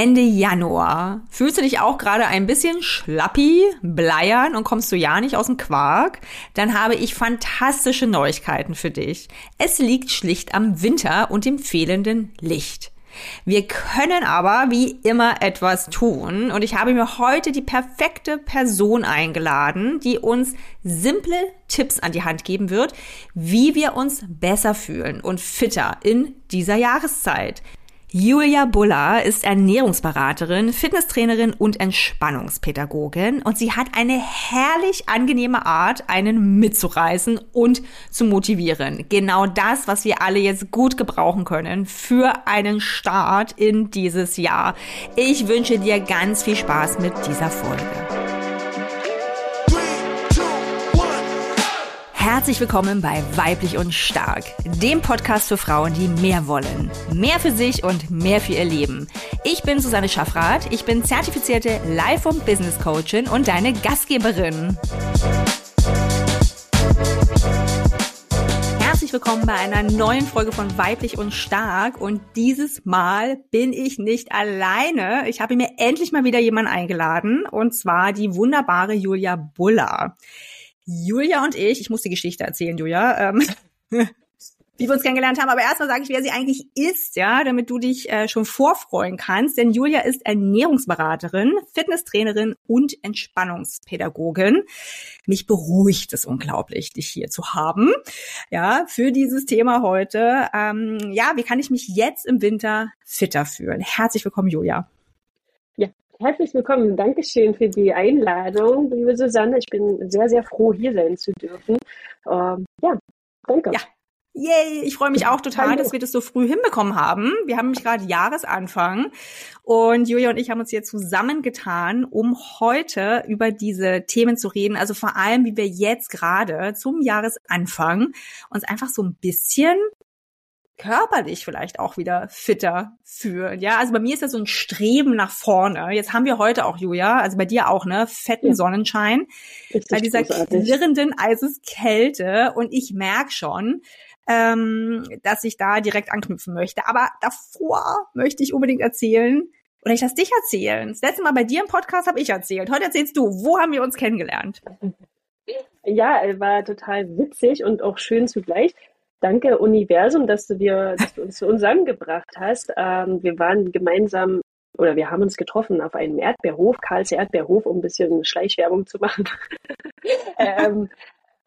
Ende Januar. Fühlst du dich auch gerade ein bisschen schlappi, bleiern und kommst du ja nicht aus dem Quark? Dann habe ich fantastische Neuigkeiten für dich. Es liegt schlicht am Winter und dem fehlenden Licht. Wir können aber wie immer etwas tun und ich habe mir heute die perfekte Person eingeladen, die uns simple Tipps an die Hand geben wird, wie wir uns besser fühlen und fitter in dieser Jahreszeit. Julia Buller ist Ernährungsberaterin, Fitnesstrainerin und Entspannungspädagogin und sie hat eine herrlich angenehme Art, einen mitzureißen und zu motivieren. Genau das, was wir alle jetzt gut gebrauchen können für einen Start in dieses Jahr. Ich wünsche dir ganz viel Spaß mit dieser Folge. Herzlich willkommen bei Weiblich und Stark, dem Podcast für Frauen, die mehr wollen. Mehr für sich und mehr für ihr Leben. Ich bin Susanne Schaffrath, ich bin zertifizierte Life- und Business Coachin und deine Gastgeberin. Herzlich willkommen bei einer neuen Folge von Weiblich und Stark und dieses Mal bin ich nicht alleine. Ich habe mir endlich mal wieder jemanden eingeladen und zwar die wunderbare Julia Buller. Julia und ich, ich muss die Geschichte erzählen, Julia, ähm, wie wir uns kennengelernt haben. Aber erstmal sage ich, wer sie eigentlich ist, ja, damit du dich äh, schon vorfreuen kannst. Denn Julia ist Ernährungsberaterin, Fitnesstrainerin und Entspannungspädagogin. Mich beruhigt es unglaublich, dich hier zu haben. Ja, für dieses Thema heute. Ähm, ja, wie kann ich mich jetzt im Winter fitter fühlen? Herzlich willkommen, Julia. Herzlich willkommen. Dankeschön für die Einladung, liebe Susanne. Ich bin sehr, sehr froh, hier sein zu dürfen. Ähm, ja, danke. Ja. Yay, ich freue mich auch total, Hallo. dass wir das so früh hinbekommen haben. Wir haben nämlich gerade Jahresanfang und Julia und ich haben uns hier zusammengetan, um heute über diese Themen zu reden. Also vor allem, wie wir jetzt gerade zum Jahresanfang uns einfach so ein bisschen körperlich vielleicht auch wieder fitter fühlen. Ja, also bei mir ist das so ein Streben nach vorne. Jetzt haben wir heute auch, Julia, also bei dir auch, ne, fetten ja. Sonnenschein, Richtig bei dieser großartig. klirrenden Eiseskälte und ich merke schon, ähm, dass ich da direkt anknüpfen möchte. Aber davor möchte ich unbedingt erzählen, oder ich lass dich erzählen. Das letzte Mal bei dir im Podcast habe ich erzählt. Heute erzählst du, wo haben wir uns kennengelernt? Ja, war total witzig und auch schön zugleich. Danke, Universum, dass du, dir, dass du uns zu uns angebracht hast. Ähm, wir waren gemeinsam oder wir haben uns getroffen auf einem Erdbeerhof, Karls Erdbeerhof, um ein bisschen Schleichwerbung zu machen. ähm,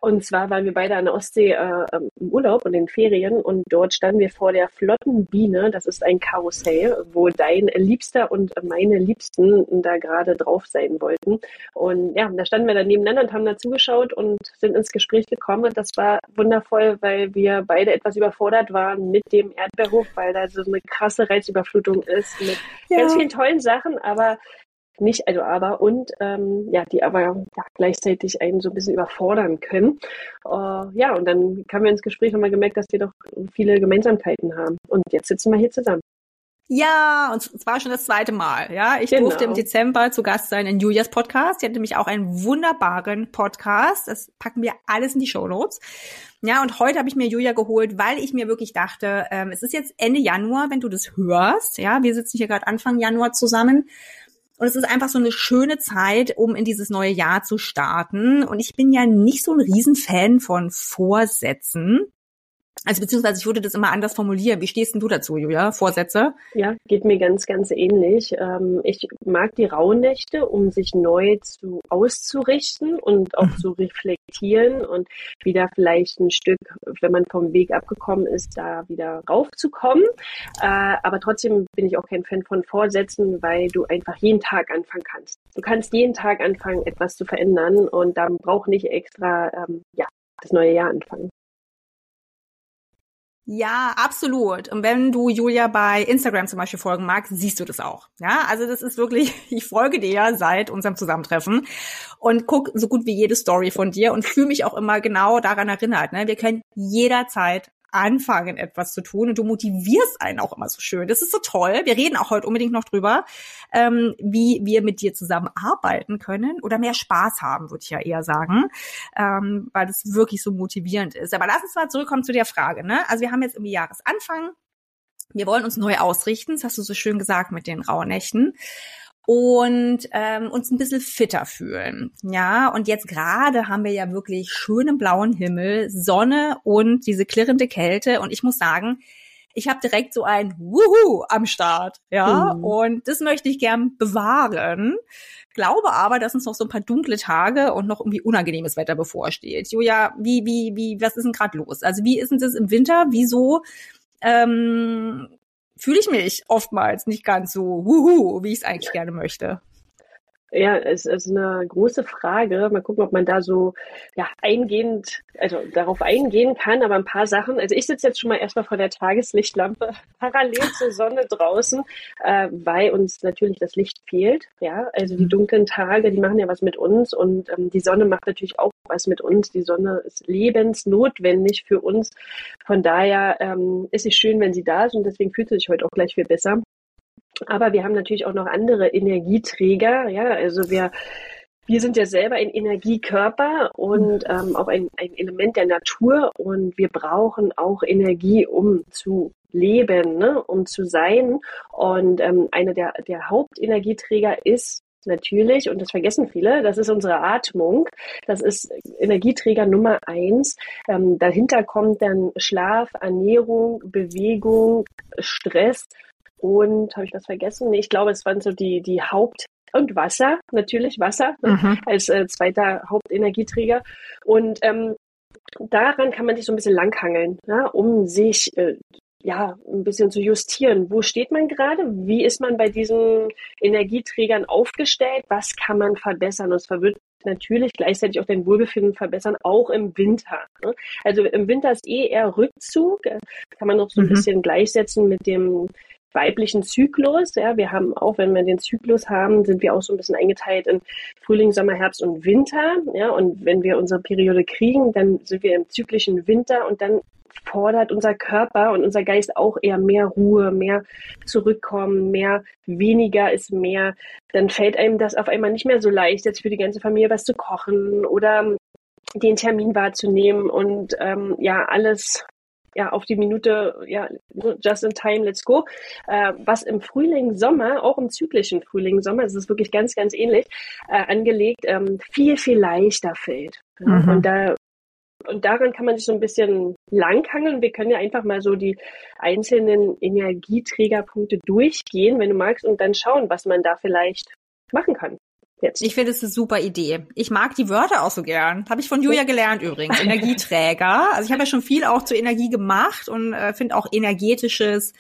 und zwar waren wir beide an der Ostsee äh, im Urlaub und in Ferien und dort standen wir vor der Flottenbiene. Das ist ein Karussell, wo dein Liebster und meine Liebsten da gerade drauf sein wollten. Und ja, da standen wir dann nebeneinander und haben da zugeschaut und sind ins Gespräch gekommen. Und das war wundervoll, weil wir beide etwas überfordert waren mit dem Erdbeerhof, weil da so eine krasse Reizüberflutung ist mit ja. ganz vielen tollen Sachen. Aber nicht, also aber und ähm, ja, die aber ja, gleichzeitig einen so ein bisschen überfordern können. Uh, ja, und dann kamen wir ins Gespräch und haben gemerkt, dass wir doch viele Gemeinsamkeiten haben. Und jetzt sitzen wir hier zusammen. Ja, und es war schon das zweite Mal. Ja, ich genau. durfte im Dezember zu Gast sein in Julias Podcast. Die hat nämlich auch einen wunderbaren Podcast. Das packen wir alles in die Show Notes. Ja, und heute habe ich mir Julia geholt, weil ich mir wirklich dachte, ähm, es ist jetzt Ende Januar, wenn du das hörst. Ja, wir sitzen hier gerade Anfang Januar zusammen. Und es ist einfach so eine schöne Zeit, um in dieses neue Jahr zu starten. Und ich bin ja nicht so ein Riesenfan von Vorsätzen. Also beziehungsweise ich würde das immer anders formulieren. Wie stehst denn du dazu, Julia? Vorsätze? Ja, geht mir ganz, ganz ähnlich. Ähm, ich mag die Rauhnächte, um sich neu zu auszurichten und auch mhm. zu reflektieren und wieder vielleicht ein Stück, wenn man vom Weg abgekommen ist, da wieder raufzukommen. Äh, aber trotzdem bin ich auch kein Fan von Vorsätzen, weil du einfach jeden Tag anfangen kannst. Du kannst jeden Tag anfangen, etwas zu verändern und dann braucht nicht extra ähm, ja, das neue Jahr anfangen. Ja, absolut. Und wenn du Julia bei Instagram zum Beispiel folgen magst, siehst du das auch. Ja, also das ist wirklich, ich folge dir ja seit unserem Zusammentreffen und guck so gut wie jede Story von dir und fühle mich auch immer genau daran erinnert. Ne? Wir können jederzeit anfangen, etwas zu tun und du motivierst einen auch immer so schön. Das ist so toll. Wir reden auch heute unbedingt noch drüber, ähm, wie wir mit dir zusammen arbeiten können oder mehr Spaß haben, würde ich ja eher sagen, ähm, weil das wirklich so motivierend ist. Aber lass uns mal zurückkommen zu der Frage. Ne? Also wir haben jetzt irgendwie Jahresanfang. Wir wollen uns neu ausrichten, das hast du so schön gesagt mit den Rauhnächten und ähm, uns ein bisschen fitter fühlen. Ja, und jetzt gerade haben wir ja wirklich schönen blauen Himmel, Sonne und diese klirrende Kälte. Und ich muss sagen, ich habe direkt so ein Wuhu am Start. Ja, mhm. und das möchte ich gern bewahren. Glaube aber, dass uns noch so ein paar dunkle Tage und noch irgendwie unangenehmes Wetter bevorsteht. Julia, wie, wie, wie, was ist denn gerade los? Also wie ist denn das im Winter? Wieso ähm, fühle ich mich oftmals nicht ganz so wuhu, wie ich es eigentlich gerne möchte. Ja, es ist eine große Frage. Mal gucken, ob man da so ja, eingehend, also darauf eingehen kann, aber ein paar Sachen. Also ich sitze jetzt schon mal erstmal vor der Tageslichtlampe parallel zur Sonne draußen, äh, weil uns natürlich das Licht fehlt. Ja, also die mhm. dunklen Tage, die machen ja was mit uns und ähm, die Sonne macht natürlich auch was mit uns. Die Sonne ist lebensnotwendig für uns. Von daher ähm, ist es schön, wenn sie da ist und deswegen fühlt sie sich heute auch gleich viel besser. Aber wir haben natürlich auch noch andere Energieträger. Ja, also wir, wir sind ja selber ein Energiekörper und ähm, auch ein, ein Element der Natur und wir brauchen auch Energie, um zu leben, ne? um zu sein. Und ähm, einer der, der Hauptenergieträger ist natürlich, und das vergessen viele, das ist unsere Atmung. Das ist Energieträger Nummer eins. Ähm, dahinter kommt dann Schlaf, Ernährung, Bewegung, Stress und habe ich was vergessen? Nee, ich glaube, es waren so die, die Haupt- und Wasser, natürlich Wasser mhm. als äh, zweiter Hauptenergieträger. Und ähm, daran kann man sich so ein bisschen langhangeln, ja, um sich äh, ja ein bisschen zu justieren. Wo steht man gerade? Wie ist man bei diesen Energieträgern aufgestellt? Was kann man verbessern? Und es wird natürlich gleichzeitig auch dein Wohlbefinden verbessern, auch im Winter. Ne? Also im Winter ist eh eher Rückzug, äh, kann man noch so ein mhm. bisschen gleichsetzen mit dem weiblichen Zyklus. Ja, wir haben auch, wenn wir den Zyklus haben, sind wir auch so ein bisschen eingeteilt in Frühling, Sommer, Herbst und Winter. Ja, und wenn wir unsere Periode kriegen, dann sind wir im zyklischen Winter und dann fordert unser Körper und unser Geist auch eher mehr Ruhe, mehr zurückkommen, mehr weniger ist mehr. Dann fällt einem das auf einmal nicht mehr so leicht, jetzt für die ganze Familie was zu kochen oder den Termin wahrzunehmen und ähm, ja alles ja, auf die Minute, ja, just in time, let's go. Äh, was im Frühling, Sommer, auch im zyklischen Frühling, Sommer, es ist wirklich ganz, ganz ähnlich äh, angelegt, ähm, viel, viel leichter fällt. Ja? Mhm. Und da und daran kann man sich so ein bisschen langhangeln. Wir können ja einfach mal so die einzelnen Energieträgerpunkte durchgehen, wenn du magst, und dann schauen, was man da vielleicht machen kann jetzt. Ich finde es eine super Idee. Ich mag die Wörter auch so gern. Habe ich von Julia gelernt übrigens. Energieträger. Also ich habe ja schon viel auch zur Energie gemacht und äh, finde auch energetisches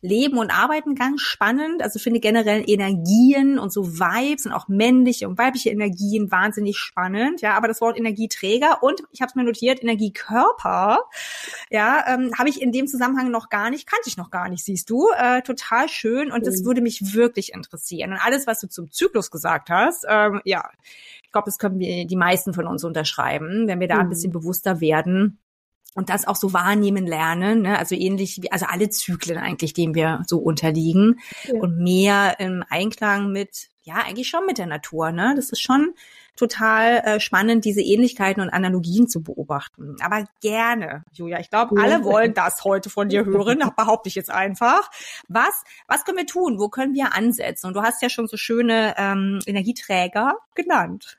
Leben und Arbeiten ganz spannend. Also finde generell Energien und so Vibes und auch männliche und weibliche Energien wahnsinnig spannend. Ja, aber das Wort Energieträger und ich habe es mir notiert, Energiekörper, ja, ähm, habe ich in dem Zusammenhang noch gar nicht, kannte ich noch gar nicht, siehst du. Äh, total schön und das mhm. würde mich wirklich interessieren. Und alles, was du zum Zyklus gesagt hast, ähm, ja, ich glaube, das können wir die meisten von uns unterschreiben, wenn wir da ein mhm. bisschen bewusster werden und das auch so wahrnehmen lernen, ne? also ähnlich wie, also alle Zyklen eigentlich, denen wir so unterliegen ja. und mehr im Einklang mit, ja, eigentlich schon mit der Natur, ne? Das ist schon total äh, spannend, diese Ähnlichkeiten und Analogien zu beobachten. Aber gerne, Julia. Ich glaube, alle wollen das heute von dir hören, behaupte ich jetzt einfach. Was, was können wir tun? Wo können wir ansetzen? Und du hast ja schon so schöne ähm, Energieträger genannt.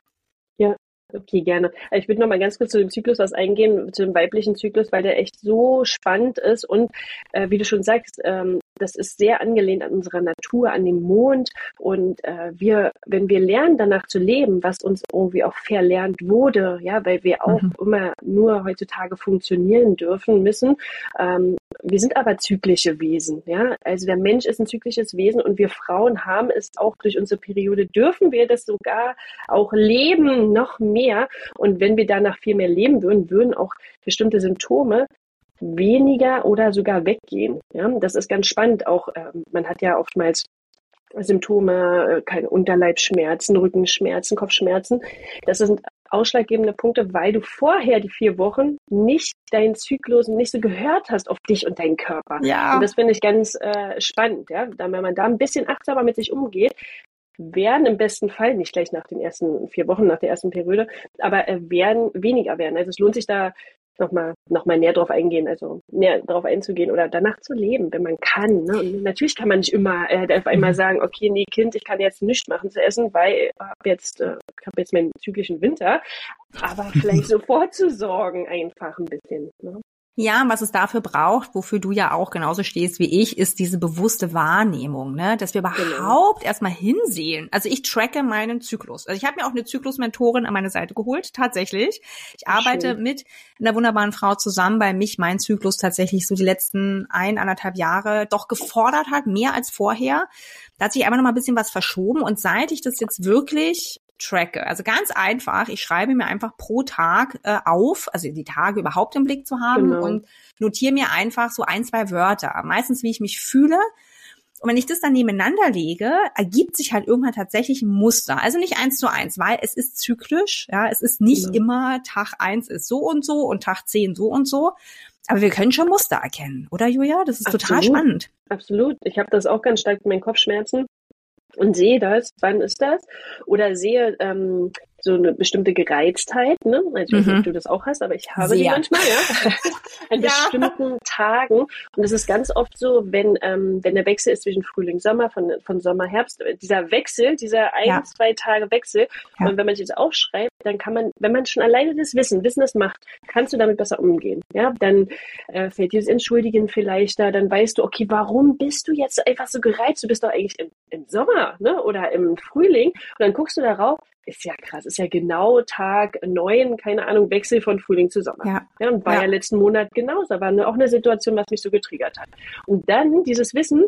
Ja, Okay, gerne. Ich würde noch mal ganz kurz zu dem Zyklus was eingehen, zu dem weiblichen Zyklus, weil der echt so spannend ist und äh, wie du schon sagst, ähm, das ist sehr angelehnt an unserer Natur, an dem Mond. Und äh, wir, wenn wir lernen, danach zu leben, was uns irgendwie auch verlernt wurde, ja, weil wir auch mhm. immer nur heutzutage funktionieren dürfen müssen. Ähm, wir sind aber zyklische Wesen, ja. Also der Mensch ist ein zyklisches Wesen und wir Frauen haben es auch durch unsere Periode dürfen wir das sogar auch leben, noch mehr. Und wenn wir danach viel mehr leben würden, würden auch bestimmte Symptome weniger oder sogar weggehen. Ja, das ist ganz spannend. Auch ähm, man hat ja oftmals Symptome, äh, keine Unterleibsschmerzen, Rückenschmerzen, Kopfschmerzen. Das sind ausschlaggebende Punkte, weil du vorher die vier Wochen nicht deinen Zyklus nicht so gehört hast auf dich und deinen Körper. Ja. Und das finde ich ganz äh, spannend, ja. Wenn man da ein bisschen achtsamer mit sich umgeht, werden im besten Fall, nicht gleich nach den ersten vier Wochen, nach der ersten Periode, aber äh, werden weniger werden. Also es lohnt sich da nochmal noch mal näher drauf eingehen, also näher drauf einzugehen oder danach zu leben, wenn man kann. Ne? Und natürlich kann man nicht immer äh, auf einmal mhm. sagen, okay, nee, Kind, ich kann jetzt nichts machen zu essen, weil ich habe jetzt, äh, hab jetzt meinen zyklischen Winter. Aber vielleicht so vorzusorgen einfach ein bisschen. Ne? Ja, was es dafür braucht, wofür du ja auch genauso stehst wie ich, ist diese bewusste Wahrnehmung, ne? dass wir genau. überhaupt genau. erstmal hinsehen. Also ich tracke meinen Zyklus. Also ich habe mir auch eine Zyklusmentorin an meine Seite geholt, tatsächlich. Ich arbeite Schön. mit einer wunderbaren Frau zusammen, weil mich mein Zyklus tatsächlich so die letzten ein, anderthalb Jahre doch gefordert hat, mehr als vorher. Da hat sich einfach noch mal ein bisschen was verschoben und seit ich das jetzt wirklich tracke. Also ganz einfach, ich schreibe mir einfach pro Tag äh, auf, also die Tage überhaupt im Blick zu haben genau. und notiere mir einfach so ein, zwei Wörter. Meistens, wie ich mich fühle. Und wenn ich das dann nebeneinander lege, ergibt sich halt irgendwann tatsächlich ein Muster. Also nicht eins zu eins, weil es ist zyklisch. Ja, es ist nicht genau. immer Tag eins ist so und so und Tag zehn so und so. Aber wir können schon Muster erkennen, oder Julia? Das ist Absolut. total spannend. Absolut. Ich habe das auch ganz stark mit meinen Kopfschmerzen und sehe das, wann ist das? Oder sehe ähm, so eine bestimmte Gereiztheit, ne? Also ich weiß nicht, ob mhm. du das auch hast, aber ich habe Sehr. die manchmal, ja. An ja. bestimmten Tagen. Und es ist ganz oft so, wenn, ähm, wenn der Wechsel ist zwischen Frühling, Sommer, von, von Sommer, Herbst, dieser Wechsel, dieser ein, ja. zwei Tage Wechsel, ja. und wenn man sich das aufschreibt, dann kann man, wenn man schon alleine das Wissen, Wissen das macht, kannst du damit besser umgehen. Ja, dann äh, fällt dieses Entschuldigen vielleicht da, dann weißt du, okay, warum bist du jetzt einfach so gereizt? Du bist doch eigentlich im, im Sommer, ne? Oder im Frühling. Und dann guckst du darauf, ist ja krass, ist ja genau Tag neun, keine Ahnung, Wechsel von Frühling zu Sommer. Ja. ja und war ja. ja letzten Monat genauso. War auch eine Situation, was mich so getriggert hat. Und dann dieses Wissen,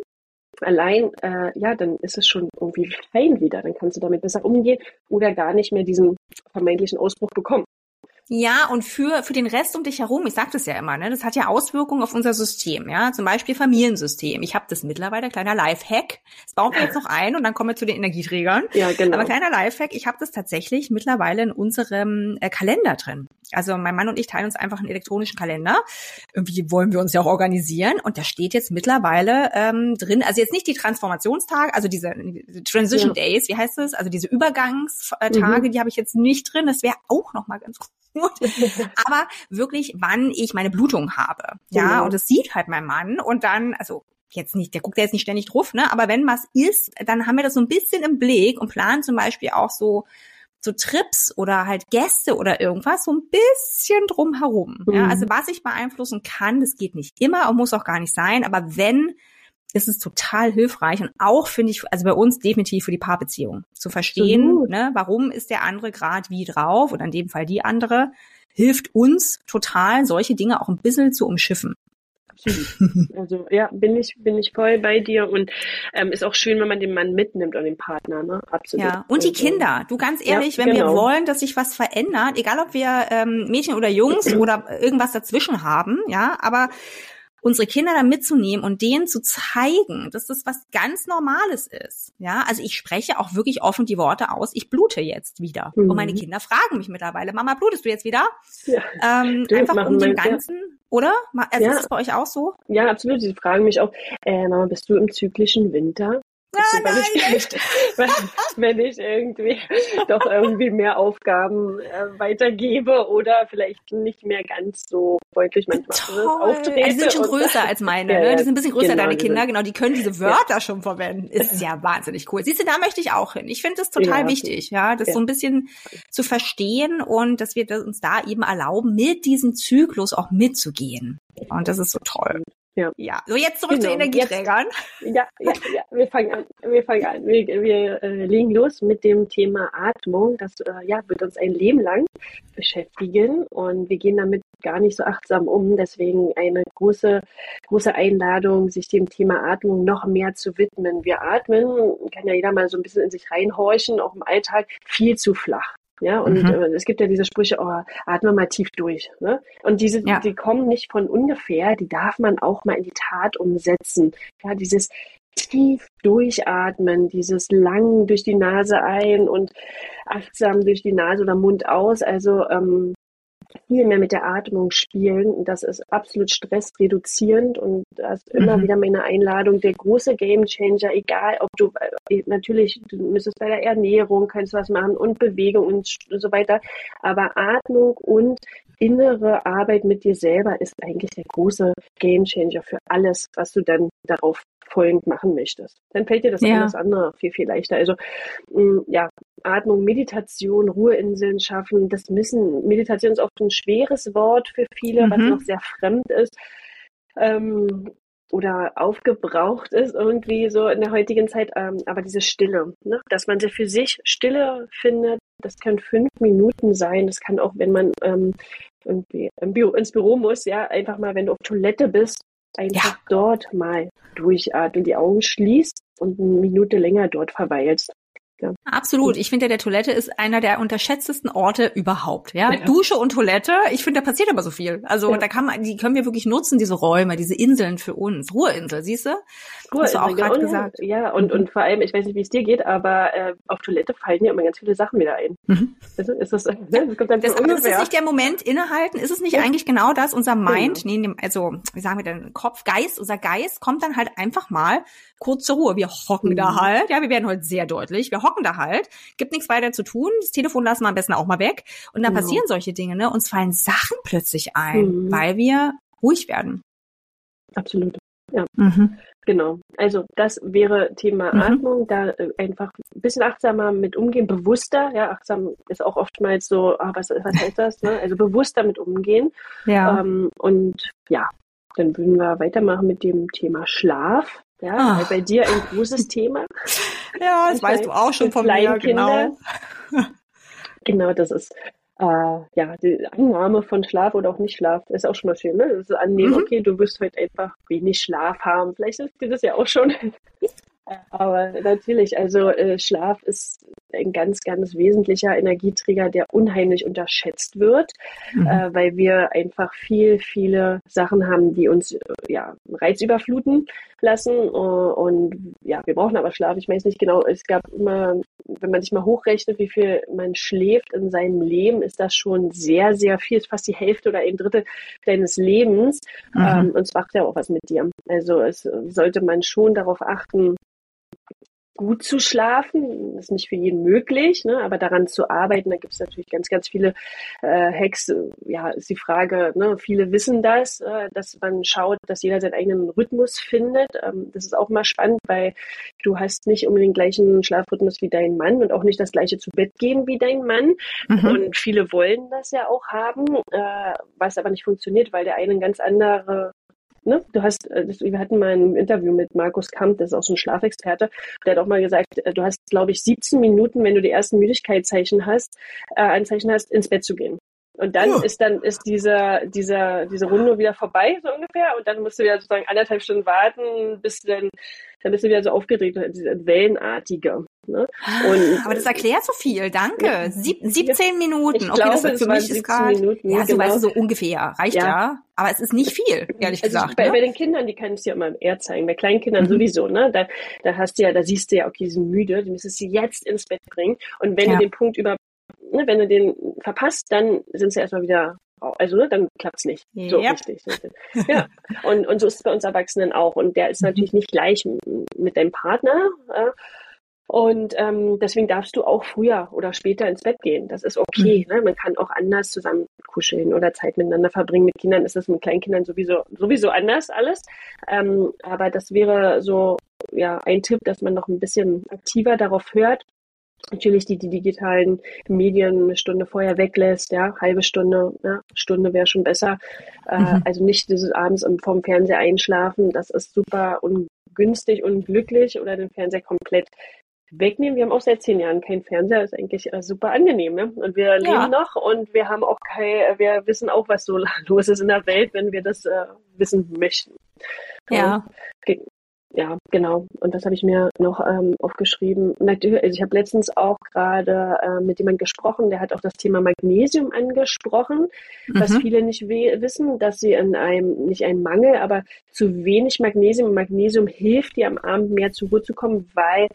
allein, äh, ja, dann ist es schon irgendwie fein wieder. Dann kannst du damit besser umgehen oder gar nicht mehr diesen vermeintlichen Ausbruch bekommen. Ja, und für, für den Rest um dich herum, ich sag das ja immer, ne, das hat ja Auswirkungen auf unser System, ja, zum Beispiel Familiensystem. Ich habe das mittlerweile, kleiner Lifehack, das bauen wir jetzt noch ein und dann kommen wir zu den Energieträgern. Ja, genau. Aber kleiner Lifehack, ich habe das tatsächlich mittlerweile in unserem äh, Kalender drin. Also mein Mann und ich teilen uns einfach einen elektronischen Kalender. Irgendwie wollen wir uns ja auch organisieren und da steht jetzt mittlerweile ähm, drin, also jetzt nicht die Transformationstage, also diese Transition ja. Days, wie heißt das? Also diese Übergangstage, mhm. die habe ich jetzt nicht drin. Das wäre auch noch mal ganz gut. Aber wirklich, wann ich meine Blutung habe. Ja, genau. und das sieht halt mein Mann und dann, also jetzt nicht, der guckt ja jetzt nicht ständig drauf, ne? Aber wenn was ist, dann haben wir das so ein bisschen im Blick und planen zum Beispiel auch so so Trips oder halt Gäste oder irgendwas so ein bisschen drumherum. Mhm. Ja, also was ich beeinflussen kann, das geht nicht immer und muss auch gar nicht sein, aber wenn, ist es total hilfreich und auch finde ich, also bei uns definitiv für die Paarbeziehung zu verstehen, ne, warum ist der andere gerade wie drauf oder in dem Fall die andere, hilft uns total, solche Dinge auch ein bisschen zu umschiffen absolut. Also ja, bin ich, bin ich voll bei dir und ähm, ist auch schön, wenn man den Mann mitnimmt und den Partner, ne? Absolut. Ja, und die also, Kinder. Du ganz ehrlich, ja, wenn genau. wir wollen, dass sich was verändert, egal ob wir ähm, Mädchen oder Jungs oder irgendwas dazwischen haben, ja, aber unsere Kinder da mitzunehmen und denen zu zeigen, dass das was ganz Normales ist. Ja, also ich spreche auch wirklich offen die Worte aus, ich blute jetzt wieder. Mhm. Und meine Kinder fragen mich mittlerweile, Mama, blutest du jetzt wieder? Ja. Ähm, einfach um den ganzen, ja. oder? Also ja. Ist das bei euch auch so? Ja, absolut. Sie fragen mich auch, äh, Mama, bist du im zyklischen Winter? Ah, wenn, ich, wenn, wenn, ich irgendwie doch irgendwie mehr Aufgaben äh, weitergebe oder vielleicht nicht mehr ganz so deutlich manchmal Toll. auftrete. Die sind schon größer als meine, ne? Die sind ein bisschen größer, genau, deine Kinder, genau, die können diese Wörter ja. schon verwenden. Ist ja wahnsinnig cool. Siehst du, da möchte ich auch hin. Ich finde das total ja, wichtig, ja, das ja. so ein bisschen zu verstehen und dass wir uns da eben erlauben, mit diesem Zyklus auch mitzugehen. Und das ist so toll. Ja. ja. So, jetzt zurück genau. zu Energieträgern. Jetzt, ja, ja, ja. Wir fangen an. Wir fangen an. Wir, wir äh, legen los mit dem Thema Atmung. Das äh, ja, wird uns ein Leben lang beschäftigen und wir gehen damit gar nicht so achtsam um. Deswegen eine große, große Einladung, sich dem Thema Atmung noch mehr zu widmen. Wir atmen, kann ja jeder mal so ein bisschen in sich reinhorchen, auch im Alltag, viel zu flach. Ja, und mhm. äh, es gibt ja diese Sprüche, oh, atme mal tief durch. Ne? Und diese, ja. die kommen nicht von ungefähr, die darf man auch mal in die Tat umsetzen. Ja, dieses tief durchatmen, dieses lang durch die Nase ein und achtsam durch die Nase oder Mund aus. Also ähm, viel mehr mit der Atmung spielen. Das ist absolut stressreduzierend und das ist immer mhm. wieder meine Einladung. Der große Gamechanger, egal ob du äh, natürlich, du müsstest bei der Ernährung kannst was machen und Bewegung und so weiter, aber Atmung und innere Arbeit mit dir selber ist eigentlich der große Gamechanger für alles, was du dann darauf folgend machen möchtest. Dann fällt dir das ja. alles andere viel, viel leichter. Also mh, ja, Atmung, Meditation, Ruheinseln schaffen, das müssen, Meditation ist oft ein schweres Wort für viele, mhm. was noch sehr fremd ist. Ähm, oder aufgebraucht ist irgendwie so in der heutigen Zeit, ähm, aber diese Stille, ne? dass man sie für sich Stille findet, das kann fünf Minuten sein, das kann auch, wenn man ähm, irgendwie ins Büro muss, ja, einfach mal, wenn du auf Toilette bist, einfach ja. dort mal durchatmen, die Augen schließt und eine Minute länger dort verweilst. Ja. Absolut. Ich finde, der Toilette ist einer der unterschätztesten Orte überhaupt. Ja? ja. Dusche und Toilette. Ich finde, da passiert aber so viel. Also ja. da kann man, die können wir wirklich nutzen, diese Räume, diese Inseln für uns. Ruheinsel, siehst du? Hast du auch gerade gesagt. Ja, und, und vor allem, ich weiß nicht, wie es dir geht, aber äh, auf Toilette fallen ja immer ganz viele Sachen wieder ein. Mhm. Also, ist das, das kommt dann das, ist es nicht der Moment innehalten? Ist es nicht eigentlich genau das? Unser Mind, genau. nee, also wie sagen wir denn, Kopf, Geist, unser Geist kommt dann halt einfach mal kurz zur Ruhe. Wir hocken mhm. da halt. Ja, wir werden heute sehr deutlich. Wir hocken da halt. Gibt nichts weiter zu tun. Das Telefon lassen wir am besten auch mal weg. Und dann genau. passieren solche Dinge, ne? Uns fallen Sachen plötzlich ein, mhm. weil wir ruhig werden. Absolut. Ja. Mhm. Genau. Also das wäre Thema mhm. Atmung, da äh, einfach ein bisschen achtsamer mit umgehen, bewusster. Ja, achtsam ist auch oftmals so, ah, was, was heißt das? Ne? Also bewusster mit umgehen. Ja. Ähm, und ja, dann würden wir weitermachen mit dem Thema Schlaf. Ja, ah. bei dir ein großes Thema. ja, das weißt du auch schon von mir, genau. genau, das ist äh, ja die Annahme von Schlaf oder auch nicht Schlaf ist auch schon mal schön. Ne? Das ist annehmen, mhm. okay, du wirst heute einfach wenig Schlaf haben. Vielleicht ist dir das ja auch schon. Aber natürlich, also äh, Schlaf ist ein ganz, ganz wesentlicher Energieträger, der unheimlich unterschätzt wird, mhm. äh, weil wir einfach viel, viele Sachen haben, die uns äh, ja, reizüberfluten lassen. Uh, und ja, wir brauchen aber Schlaf. Ich weiß nicht genau, es gab immer, wenn man sich mal hochrechnet, wie viel man schläft in seinem Leben, ist das schon sehr, sehr viel, ist fast die Hälfte oder ein Drittel deines Lebens. Mhm. Ähm, und es macht ja auch was mit dir. Also es sollte man schon darauf achten, gut zu schlafen. Das ist nicht für jeden möglich, ne? aber daran zu arbeiten, da gibt es natürlich ganz, ganz viele äh, Hacks. Ja, ist die Frage, ne? viele wissen das, äh, dass man schaut, dass jeder seinen eigenen Rhythmus findet. Ähm, das ist auch mal spannend, weil du hast nicht unbedingt den gleichen Schlafrhythmus wie dein Mann und auch nicht das gleiche zu Bett gehen wie dein Mann. Mhm. Und viele wollen das ja auch haben, äh, was aber nicht funktioniert, weil der eine ganz andere Ne? Du hast, äh, wir hatten mal ein Interview mit Markus Kamp, das ist auch so ein Schlafexperte, der hat auch mal gesagt, äh, du hast, glaube ich, 17 Minuten, wenn du die ersten Müdigkeitszeichen hast, äh, Anzeichen hast, ins Bett zu gehen. Und dann oh. ist dann ist dieser, dieser, diese Runde wieder vorbei, so ungefähr. Und dann musst du wieder sozusagen anderthalb Stunden warten, bis du dann, dann bist du wieder so aufgeregt, diese Wellenartige. Ne? Und, Aber das erklärt so viel, danke. Sieb, 17 Minuten. Ich okay, glaube, das für mich ist gerade. Ja, so genau. weißt du, so ungefähr. Reicht ja. ja. Aber es ist nicht viel, ehrlich also gesagt. Bei, ne? bei den Kindern, die kann ich dir immer eher zeigen. Bei kleinen Kindern mhm. sowieso, ne? Da, da hast du ja, da siehst du ja, okay, die sind müde, die müsstest du jetzt ins Bett bringen. Und wenn ja. du den Punkt über ne, wenn du den verpasst, dann sind sie erstmal wieder, also ne, dann klappt's nicht. So yep. richtig. Ja. Und, und so ist es bei uns Erwachsenen auch. Und der ist mhm. natürlich nicht gleich mit deinem Partner. Äh, und ähm, deswegen darfst du auch früher oder später ins Bett gehen. Das ist okay. Mhm. Ne? Man kann auch anders zusammen kuscheln oder Zeit miteinander verbringen. Mit Kindern ist das mit Kleinkindern sowieso sowieso anders alles. Ähm, aber das wäre so ja ein Tipp, dass man noch ein bisschen aktiver darauf hört natürlich die, die digitalen Medien eine Stunde vorher weglässt, ja, halbe Stunde, ja, Stunde wäre schon besser. Äh, mhm. also nicht dieses abends vorm Fernseher einschlafen, das ist super ungünstig und glücklich oder den Fernseher komplett wegnehmen. Wir haben auch seit zehn Jahren keinen Fernseher, ist eigentlich äh, super angenehm, ne? Und wir ja. leben noch und wir haben auch kein, wir wissen auch, was so los ist in der Welt, wenn wir das äh, wissen möchten. Ja. Und, ja, genau. Und das habe ich mir noch ähm, aufgeschrieben. Natürlich, also ich habe letztens auch gerade äh, mit jemandem gesprochen, der hat auch das Thema Magnesium angesprochen, mhm. was viele nicht wissen, dass sie in einem, nicht einen Mangel, aber zu wenig Magnesium. Magnesium hilft dir am Abend mehr zur Ruhe zu kommen, weil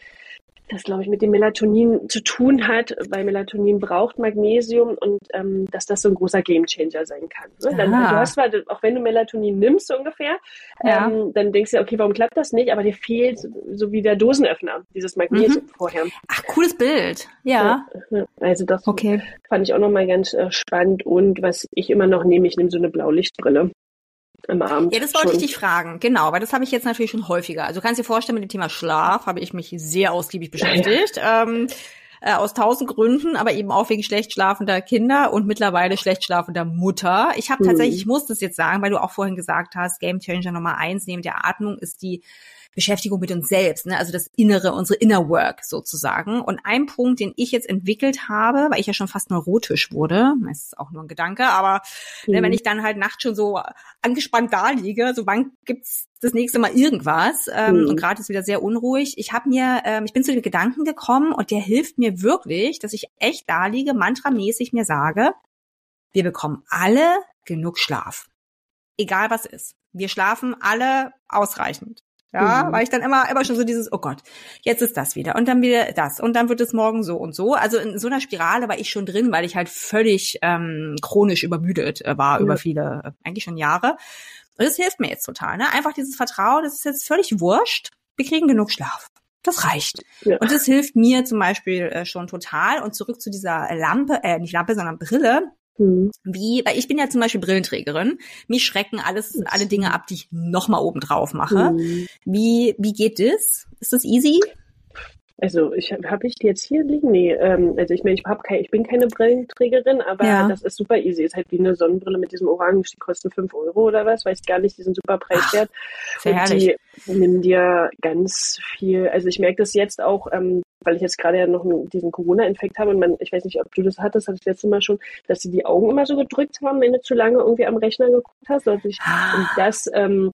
das, glaube ich, mit dem Melatonin zu tun hat, weil Melatonin braucht Magnesium und ähm, dass das so ein großer Gamechanger sein kann. Ne? Dann, du hast zwar, auch wenn du Melatonin nimmst so ungefähr, ja. ähm, dann denkst du, okay, warum klappt das nicht? Aber dir fehlt so wie der Dosenöffner, dieses Magnesium mhm. vorher. Ach, cooles Bild. Ja. ja also das okay. fand ich auch nochmal ganz äh, spannend und was ich immer noch nehme, ich nehme so eine Blaulichtbrille am Abend. Ja, das wollte schon. ich dich fragen. Genau, weil das habe ich jetzt natürlich schon häufiger. Also du kannst dir vorstellen, mit dem Thema Schlaf habe ich mich sehr ausgiebig beschäftigt. Ja. Ähm, äh, aus tausend Gründen, aber eben auch wegen schlecht schlafender Kinder und mittlerweile schlecht schlafender Mutter. Ich habe mhm. tatsächlich, ich muss das jetzt sagen, weil du auch vorhin gesagt hast, Game Changer Nummer eins neben der Atmung ist die Beschäftigung mit uns selbst, ne? also das Innere, unsere Inner Work sozusagen. Und ein Punkt, den ich jetzt entwickelt habe, weil ich ja schon fast neurotisch wurde, das ist auch nur ein Gedanke, aber ne, mhm. wenn ich dann halt nachts schon so angespannt da liege, so wann gibt's das nächste Mal irgendwas ähm, mhm. und gerade ist wieder sehr unruhig. Ich habe mir, ähm, ich bin zu den Gedanken gekommen und der hilft mir wirklich, dass ich echt da liege, mantramäßig mir sage, wir bekommen alle genug Schlaf. Egal was ist. Wir schlafen alle ausreichend. Ja, mhm. weil ich dann immer, immer schon so dieses, oh Gott, jetzt ist das wieder und dann wieder das und dann wird es morgen so und so. Also in so einer Spirale war ich schon drin, weil ich halt völlig ähm, chronisch übermüdet äh, war ja. über viele, äh, eigentlich schon Jahre. Und das hilft mir jetzt total. Ne? Einfach dieses Vertrauen, das ist jetzt völlig wurscht. Wir kriegen genug Schlaf. Das reicht. Ja. Und das hilft mir zum Beispiel äh, schon total. Und zurück zu dieser Lampe, äh, nicht Lampe, sondern Brille. Mhm. Wie, weil ich bin ja zum Beispiel Brillenträgerin. Mich schrecken alles, alle Dinge ab, die ich nochmal oben drauf mache. Mhm. Wie, wie geht das? Ist das easy? Also ich habe hab ich die jetzt hier liegen? Nee, ähm, also ich meine, ich hab kein, ich bin keine Brillenträgerin, aber ja. das ist super easy. Ist halt wie eine Sonnenbrille mit diesem Orange, die kosten fünf Euro oder was, weiß ich gar nicht, die sind super preiswert. Ach, und herrlich. die nehmen dir ganz viel, also ich merke das jetzt auch, ähm, weil ich jetzt gerade ja noch diesen Corona-Infekt habe und man, ich weiß nicht, ob du das hattest, hatte ich letztes Mal schon, dass sie die Augen immer so gedrückt haben, wenn du zu lange irgendwie am Rechner geguckt hast. Also ich, ah. und das ähm,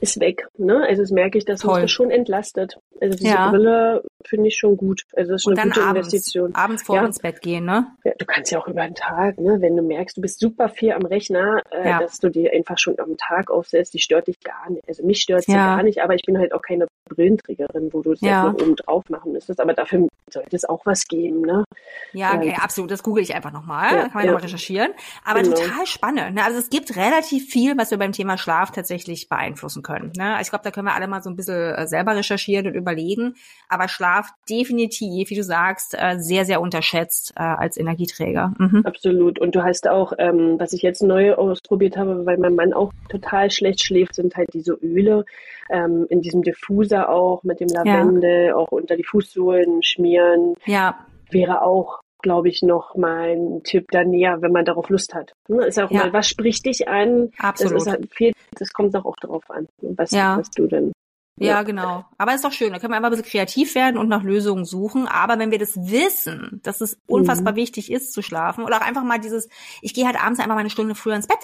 ist weg. Ne? Also das merke ich, dass uns das schon entlastet. Also diese ja. Brille finde ich schon gut. Also das ist und eine gute abends, Investition. Abends vor ja. ins Bett gehen, ne? Ja, du kannst ja auch über den Tag, ne? Wenn du merkst, du bist super viel am Rechner, äh, ja. dass du dir einfach schon am Tag aufsetzt, die stört dich gar nicht. Also mich stört sie gar nicht, aber ich bin halt auch keine Brillenträgerin, wo du es ja. noch oben drauf machen müsstest. Aber dafür sollte es auch was geben, ne? Ja, okay, absolut. Das google ich einfach nochmal. Ja, kann man ja. nochmal recherchieren. Aber genau. total spannend. Ne? Also es gibt relativ viel, was wir beim Thema Schlaf tatsächlich beeinflussen können. Ne? Ich glaube, da können wir alle mal so ein bisschen äh, selber recherchieren und überlegen. Aber Schlaf definitiv, wie du sagst, äh, sehr, sehr unterschätzt äh, als Energieträger. Mhm. Absolut. Und du hast auch, ähm, was ich jetzt neu ausprobiert habe, weil mein Mann auch total schlecht schläft, sind halt diese Öle ähm, in diesem Diffuser auch mit dem Lavendel, ja. auch unter die Fußsohlen schmieren. Ja. Wäre auch glaube ich, noch mal ein Tipp da näher, wenn man darauf Lust hat. Ne, ist auch ja. mal, was spricht dich an? Absolut. Das, halt viel, das kommt auch, auch darauf an, was, ja. was du denn ja, ja, genau. Aber ist doch schön. Da können wir einfach ein bisschen kreativ werden und nach Lösungen suchen. Aber wenn wir das wissen, dass es unfassbar mhm. wichtig ist zu schlafen oder auch einfach mal dieses, ich gehe halt abends einfach mal eine Stunde früher ins Bett,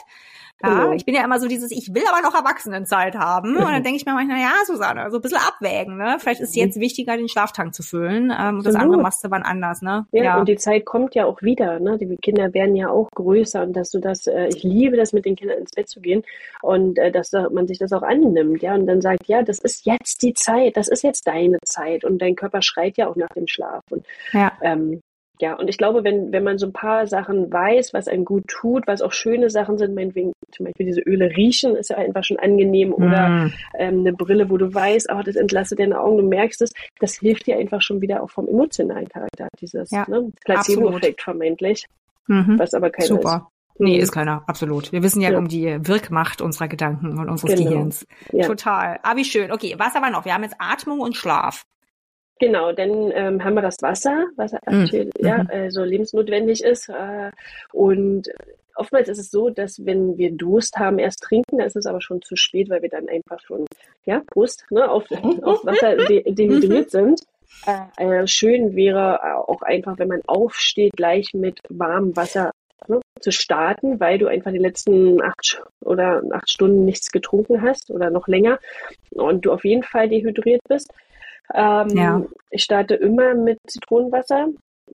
ja, ich bin ja immer so dieses, ich will aber noch Erwachsenenzeit haben. Und dann denke ich mir manchmal, ja, Susanne, so ein bisschen abwägen, ne? Vielleicht ist jetzt wichtiger, den Schlaftank zu füllen. Ähm, und das andere machst du wann anders, ne? Ja, ja, und die Zeit kommt ja auch wieder, ne? Die Kinder werden ja auch größer und dass du das, äh, ich liebe das mit den Kindern ins Bett zu gehen und äh, dass man sich das auch annimmt, ja, und dann sagt, ja, das ist jetzt die Zeit, das ist jetzt deine Zeit und dein Körper schreit ja auch nach dem Schlaf. Und ja. ähm, ja, und ich glaube, wenn, wenn man so ein paar Sachen weiß, was einem gut tut, was auch schöne Sachen sind, meinetwegen zum Beispiel diese Öle riechen, ist ja einfach schon angenehm, oder mm. ähm, eine Brille, wo du weißt, oh, das entlastet deine Augen, du merkst es, das hilft dir einfach schon wieder auch vom emotionalen Charakter, dieses ja, ne, Placebo-Effekt vermeintlich, mhm. was aber keiner Super. ist. Nee, mhm. ist keiner, absolut. Wir wissen ja, ja, um die Wirkmacht unserer Gedanken und unseres genau. Gehirns. Ja. Total. Ah, wie schön. Okay, was aber noch? Wir haben jetzt Atmung und Schlaf. Genau, dann ähm, haben wir das Wasser, was mhm. ja, also lebensnotwendig ist. Äh, und oftmals ist es so, dass wenn wir Durst haben, erst trinken, da ist es aber schon zu spät, weil wir dann einfach schon, ja, Prost, ne, auf, auf Wasser de dehydriert sind. Äh, äh, schön wäre auch einfach, wenn man aufsteht, gleich mit warmem Wasser ne, zu starten, weil du einfach die letzten acht oder acht Stunden nichts getrunken hast oder noch länger und du auf jeden Fall dehydriert bist. Ähm, ja. Ich starte immer mit Zitronenwasser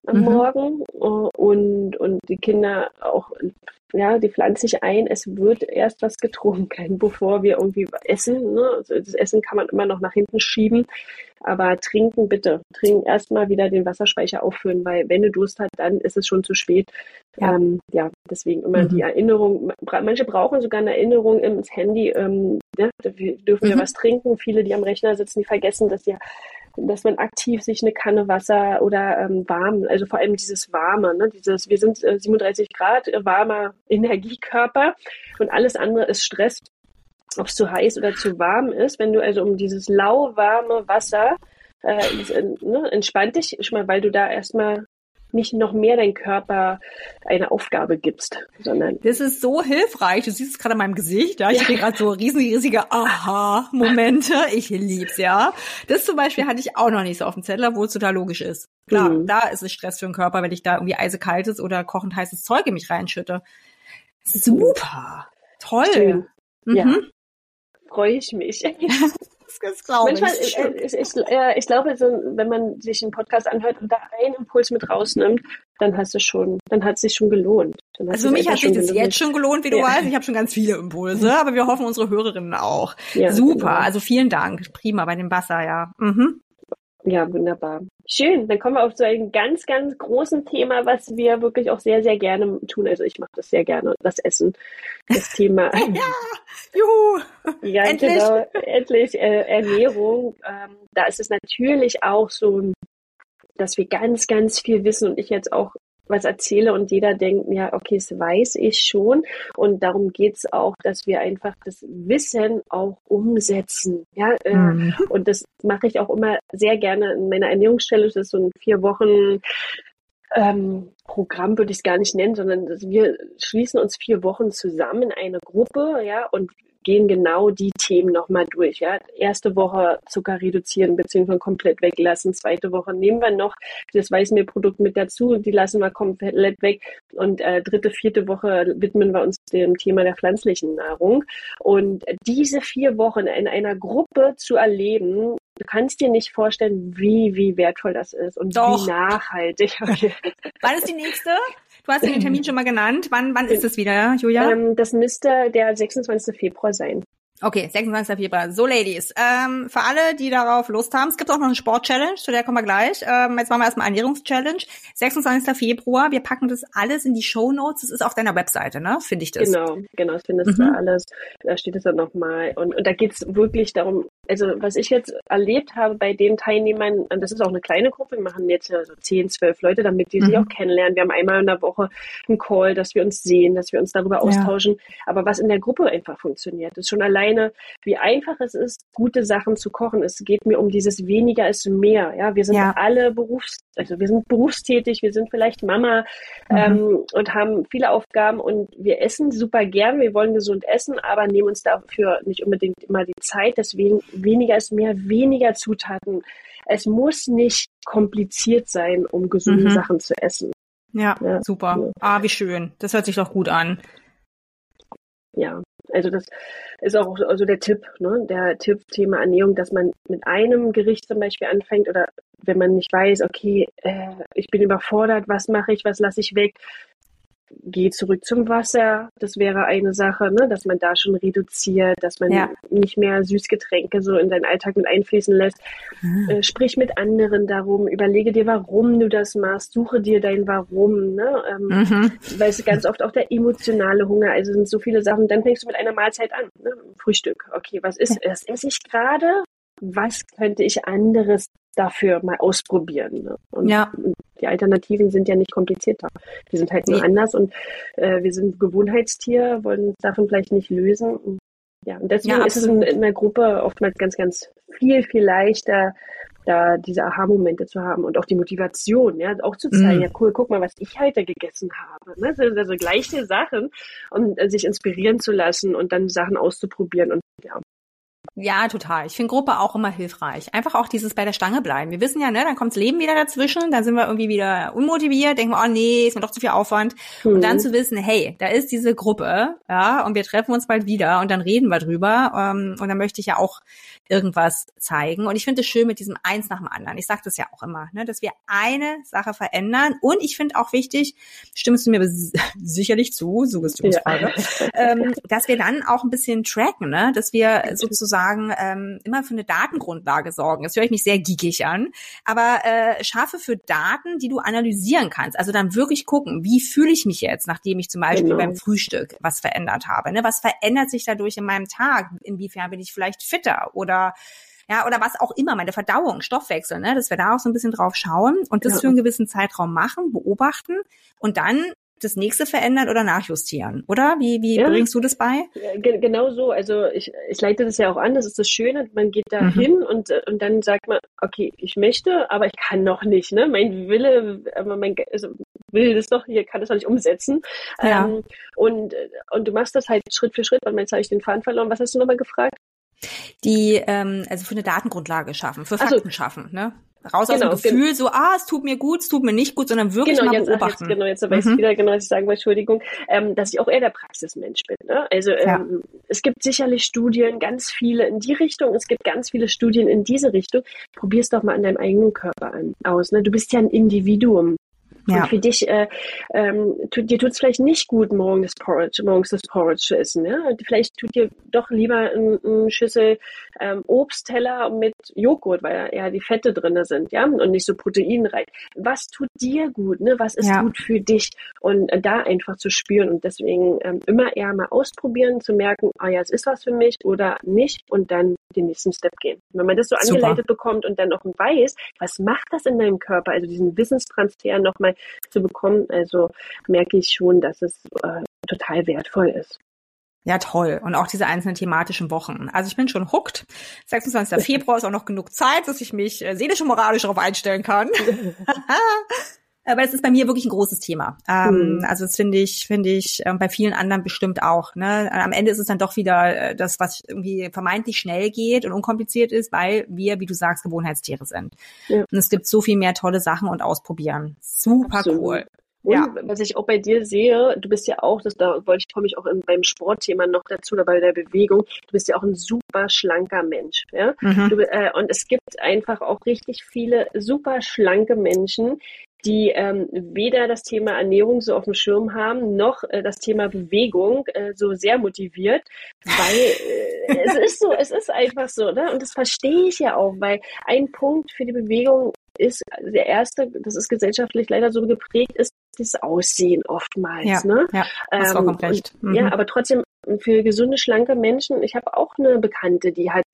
am mhm. Morgen äh, und, und die Kinder auch, ja, die pflanzen sich ein, es wird erst was getrunken, bevor wir irgendwie essen. Ne? Also das Essen kann man immer noch nach hinten schieben, aber trinken bitte. Trinken erstmal wieder den Wasserspeicher auffüllen, weil wenn du Durst hast, dann ist es schon zu spät. Ja, ähm, ja deswegen immer mhm. die Erinnerung. Manche brauchen sogar eine Erinnerung ins Handy. Ähm, ja, dürfen wir mhm. was trinken? Viele, die am Rechner sitzen, die vergessen, dass ja dass man aktiv sich eine Kanne Wasser oder ähm, warm, also vor allem dieses warme, ne, dieses, wir sind äh, 37 Grad, äh, warmer Energiekörper und alles andere ist Stress, ob es zu heiß oder zu warm ist. Wenn du also um dieses lauwarme Wasser äh, ne, entspannt dich schon mal, weil du da erstmal nicht noch mehr dein Körper eine Aufgabe gibst, sondern. Das ist so hilfreich. Du siehst es gerade in meinem Gesicht. Ja? Ich ja. hatte gerade so riesige Aha-Momente. Ich lieb's, ja. Das zum Beispiel hatte ich auch noch nicht so auf dem Zettel, obwohl es total logisch ist. Klar, mhm. da ist es Stress für den Körper, wenn ich da irgendwie eisekaltes oder kochend heißes Zeug in mich reinschütte. Super. Toll. Mhm. Ja. Freue ich mich. das glaube Manchmal, ich. Äh, ich, ich, äh, ich glaube, so, wenn man sich einen Podcast anhört und da einen Impuls mit rausnimmt, dann hast du schon, dann hat es sich schon gelohnt. Also für mich hat sich das gelohnt. jetzt schon gelohnt, wie du ja. weißt. Ich habe schon ganz viele Impulse, aber wir hoffen unsere Hörerinnen auch. Ja, Super, genau. also vielen Dank. Prima bei dem Wasser, ja. Mhm. Ja, wunderbar. Schön. Dann kommen wir auf so ein ganz, ganz großen Thema, was wir wirklich auch sehr, sehr gerne tun. Also ich mache das sehr gerne, das Essen. Das Thema. ja, juhu. Ja, endlich. genau. Endlich äh, Ernährung. Ähm, da ist es natürlich auch so, dass wir ganz, ganz viel wissen und ich jetzt auch was erzähle und jeder denkt, ja, okay, das weiß ich schon. Und darum geht's auch, dass wir einfach das Wissen auch umsetzen. Ja, äh, mhm. und das mache ich auch immer sehr gerne in meiner Ernährungsstelle. Das ist so ein vier Wochen ähm, Programm würde ich es gar nicht nennen, sondern wir schließen uns vier Wochen zusammen in eine Gruppe, ja, und gehen genau die Themen nochmal durch. Ja. Erste Woche Zucker reduzieren bzw. komplett weglassen. Zweite Woche nehmen wir noch das Weißmehlprodukt mit dazu, die lassen wir komplett weg. Und äh, dritte, vierte Woche widmen wir uns dem Thema der pflanzlichen Nahrung. Und diese vier Wochen in einer Gruppe zu erleben, Du kannst dir nicht vorstellen, wie, wie wertvoll das ist und Doch. wie nachhaltig. Wann ist die nächste? Du hast den Termin schon mal genannt. Wann, wann ist es wieder, Julia? Ähm, das müsste der 26. Februar sein. Okay, 26. Februar. So, Ladies, ähm, für alle, die darauf Lust haben, es gibt auch noch eine Sport-Challenge, zu der kommen wir gleich. Ähm, jetzt machen wir erstmal Ernährungs-Challenge. 26. Februar, wir packen das alles in die Show Notes. Das ist auf deiner Webseite, ne? Finde ich das. Genau, genau, das findest mhm. du alles. Da steht es dann nochmal. Und, und da geht's wirklich darum, also was ich jetzt erlebt habe bei den Teilnehmern, und das ist auch eine kleine Gruppe, wir machen jetzt so 10, 12 Leute, damit die mhm. sich auch kennenlernen. Wir haben einmal in der Woche einen Call, dass wir uns sehen, dass wir uns darüber austauschen. Ja. Aber was in der Gruppe einfach funktioniert, ist schon alleine, wie einfach es ist, gute Sachen zu kochen. Es geht mir um dieses weniger ist mehr. Ja, wir sind ja. alle Berufs, also wir sind berufstätig, wir sind vielleicht Mama mhm. ähm, und haben viele Aufgaben und wir essen super gern, wir wollen gesund essen, aber nehmen uns dafür nicht unbedingt immer die Zeit. Deswegen weniger ist mehr, weniger Zutaten. Es muss nicht kompliziert sein, um gesunde mhm. Sachen zu essen. Ja, ja, super. Ah, wie schön. Das hört sich doch gut an. Ja, also das ist auch also der Tipp, ne? der Tipp Thema Ernährung, dass man mit einem Gericht zum Beispiel anfängt oder wenn man nicht weiß, okay, äh, ich bin überfordert, was mache ich, was lasse ich weg, geh zurück zum Wasser. Das wäre eine Sache, ne? dass man da schon reduziert, dass man ja. nicht mehr Süßgetränke so in deinen Alltag mit einfließen lässt. Mhm. Äh, sprich mit anderen darum, überlege dir, warum du das machst, suche dir dein Warum. Ne? Ähm, mhm. Weil es ganz oft auch der emotionale Hunger, also sind so viele Sachen. Dann fängst du mit einer Mahlzeit an, ne? Frühstück. Okay, was ist, ja. was esse ich gerade? Was könnte ich anderes dafür mal ausprobieren? Ne? Und ja die Alternativen sind ja nicht komplizierter. Die sind halt nur nee. anders und äh, wir sind Gewohnheitstier, wollen uns davon vielleicht nicht lösen. Ja, und deswegen ja, ist es in, in der Gruppe oftmals ganz, ganz viel, viel leichter, da diese Aha-Momente zu haben und auch die Motivation, ja, auch zu zeigen, mm. ja cool, guck mal, was ich heute gegessen habe. Ne? Das sind also gleiche Sachen und äh, sich inspirieren zu lassen und dann Sachen auszuprobieren und ja, Ja, total. Ich finde Gruppe auch immer hilfreich. Einfach auch dieses bei der Stange bleiben. Wir wissen ja, ne, dann kommt's Leben wieder dazwischen, dann sind wir irgendwie wieder unmotiviert, denken wir, oh nee, ist mir doch zu viel Aufwand. Mhm. Und dann zu wissen, hey, da ist diese Gruppe, ja, und wir treffen uns bald wieder und dann reden wir drüber. Ähm, und dann möchte ich ja auch irgendwas zeigen. Und ich finde es schön mit diesem eins nach dem anderen. Ich sage das ja auch immer, ne, dass wir eine Sache verändern. Und ich finde auch wichtig, stimmst du mir sicherlich zu, Suggestionsfrage, ja. ähm, dass wir dann auch ein bisschen tracken, ne, dass wir sozusagen sozusagen ähm, immer für eine Datengrundlage sorgen. Das höre ich mich sehr geekig an. Aber äh, schaffe für Daten, die du analysieren kannst. Also dann wirklich gucken, wie fühle ich mich jetzt, nachdem ich zum Beispiel genau. beim Frühstück was verändert habe. Ne? Was verändert sich dadurch in meinem Tag? Inwiefern bin ich vielleicht fitter oder ja, oder was auch immer, meine Verdauung, Stoffwechsel, ne, dass wir da auch so ein bisschen drauf schauen und das ja. für einen gewissen Zeitraum machen, beobachten und dann das nächste verändern oder nachjustieren, oder? Wie, wie ja. bringst du das bei? Genau so. Also ich, ich leite das ja auch an, das ist das Schöne. Man geht da mhm. hin und, und dann sagt man, okay, ich möchte, aber ich kann noch nicht. Ne? Mein Wille, mein also will das doch, hier kann das noch nicht umsetzen. Ja. Ähm, und, und du machst das halt Schritt für Schritt, weil jetzt habe ich den Faden verloren. Was hast du nochmal gefragt? Die, ähm, also für eine Datengrundlage schaffen, für Fakten so. schaffen, ne? Raus genau, aus dem Gefühl, genau. so, ah, es tut mir gut, es tut mir nicht gut, sondern wirklich genau, mal jetzt, beobachten. Jetzt, genau, jetzt weiß mhm. ich wieder genau, was ich sagen wollte, Entschuldigung, ähm, dass ich auch eher der Praxismensch bin. Ne? Also ähm, ja. es gibt sicherlich Studien, ganz viele in die Richtung, es gibt ganz viele Studien in diese Richtung. Probier's doch mal an deinem eigenen Körper an, aus. Ne? Du bist ja ein Individuum. Ja. Und für dich, äh, ähm, tut, dir tut es vielleicht nicht gut, morgen das Porridge, morgens das Porridge zu essen. Ja? Vielleicht tut dir doch lieber ein, ein Schüssel ähm, Obstteller mit Joghurt, weil eher die Fette drinne sind, ja, und nicht so proteinreich. Was tut dir gut? Ne? Was ist ja. gut für dich? Und äh, da einfach zu spüren und deswegen ähm, immer eher mal ausprobieren, zu merken, ah ja, es ist was für mich oder nicht und dann den nächsten Step gehen. Wenn man das so angeleitet Super. bekommt und dann auch weiß, was macht das in deinem Körper, also diesen Wissenstransfer nochmal zu bekommen, also merke ich schon, dass es äh, total wertvoll ist. Ja, toll. Und auch diese einzelnen thematischen Wochen. Also ich bin schon hooked. 26. Februar ist auch noch genug Zeit, dass ich mich äh, seelisch und moralisch darauf einstellen kann. Aber es ist bei mir wirklich ein großes Thema. Ähm, mhm. Also das finde ich, finde ich äh, bei vielen anderen bestimmt auch. Ne? Am Ende ist es dann doch wieder äh, das, was irgendwie vermeintlich schnell geht und unkompliziert ist, weil wir, wie du sagst, Gewohnheitstiere sind. Ja. Und es gibt so viel mehr tolle Sachen und ausprobieren. Super Absolut. cool. Und ja. was ich auch bei dir sehe, du bist ja auch, das da wollte ich komme ich auch in, beim Sportthema noch dazu oder bei der Bewegung, du bist ja auch ein super schlanker Mensch. Ja? Mhm. Du, äh, und es gibt einfach auch richtig viele super schlanke Menschen, die ähm, weder das Thema Ernährung so auf dem Schirm haben, noch äh, das Thema Bewegung äh, so sehr motiviert, weil äh, es ist so, es ist einfach so, ne? Und das verstehe ich ja auch, weil ein Punkt für die Bewegung ist der erste, das ist gesellschaftlich leider so geprägt, ist das Aussehen oftmals. Ja, ne? ja das ähm, recht. Mhm. Ja, aber trotzdem für gesunde, schlanke Menschen, ich habe auch eine Bekannte, die hat